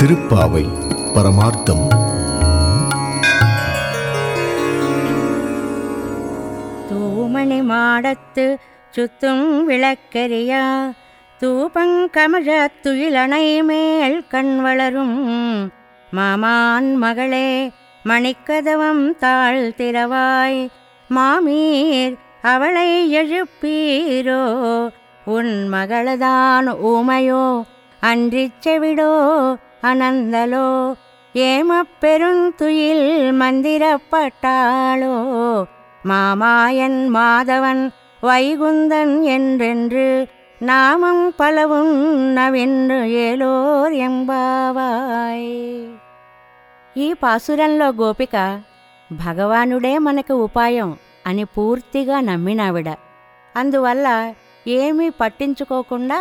திருப்பாவை பரமார்த்தம். தூமணி மாடத்து சுத்தும் விளக்கெரியா தூபங்கமழ துயிலணை மேல் கண் வளரும். மாமான் மகளே மணிக்கதவம் தாழ் திறவாய் மாமீர் அவளை எழுப்பீரோ உன் மகளதான் ஊமையோ அன்றிச் செவிடோ அனந்தலோ ஏமப் பெருந்துயில் மந்திரப்பட்டாளோ மாமாயன் மாதவன் வைகுந்தன் என்றென்று నామం పలవున్నవెన్ను ఏలోర్ ఎంబావాయ్ ఈ పాసురంలో గోపిక భగవానుడే మనకు ఉపాయం అని పూర్తిగా నమ్మినావిడ అందువల్ల ఏమీ పట్టించుకోకుండా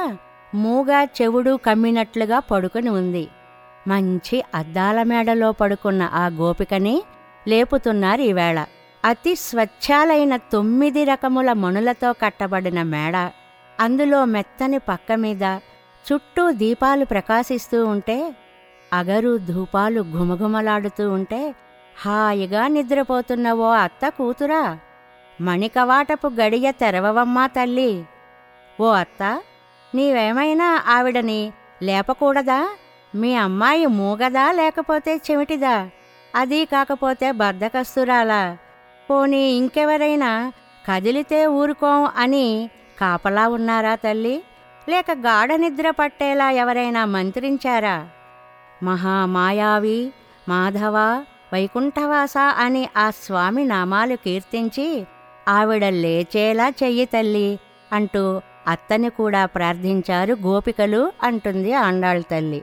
మూగా చెవుడు కమ్మినట్లుగా పడుకొని ఉంది మంచి అద్దాల మేడలో పడుకున్న ఆ గోపికని లేపుతున్నారు ఈవేళ. అతి స్వచ్ఛాలైన తొమ్మిది రకముల మణులతో కట్టబడిన మేడ. అందులో మెత్తని పక్క మీద చుట్టూ దీపాలు ప్రకాశిస్తూ ఉంటే అగరు ధూపాలు ఘుమఘుమలాడుతూ ఉంటే హాయిగా నిద్రపోతున్న ఓ అత్త కూతురా. మణికవాటపు గడియ తెరవవమ్మా తల్లి. ఓ అత్త నీవేమైనా ఆవిడని లేపకూడదా? మీ అమ్మాయి మూగదా లేకపోతే చెవిటిదా అది కాకపోతే బద్దకస్తురాలా. పోనీ ఇంకెవరైనా కదిలితే ఊరుకోం అని కాపలా ఉన్నారా తల్లి? లేక గాఢ నిద్ర పట్టేలా ఎవరైనా మంత్రించారా? మహామాయావి మాధవ వైకుంఠవాస అని ఆ స్వామి నామాలు కీర్తించి ఆవిడ లేచేలా చెయ్యి తల్లి అంటూ అత్తని కూడా ప్రార్థించారు గోపికలు అంటుంది ఆండాళ్ తల్లి.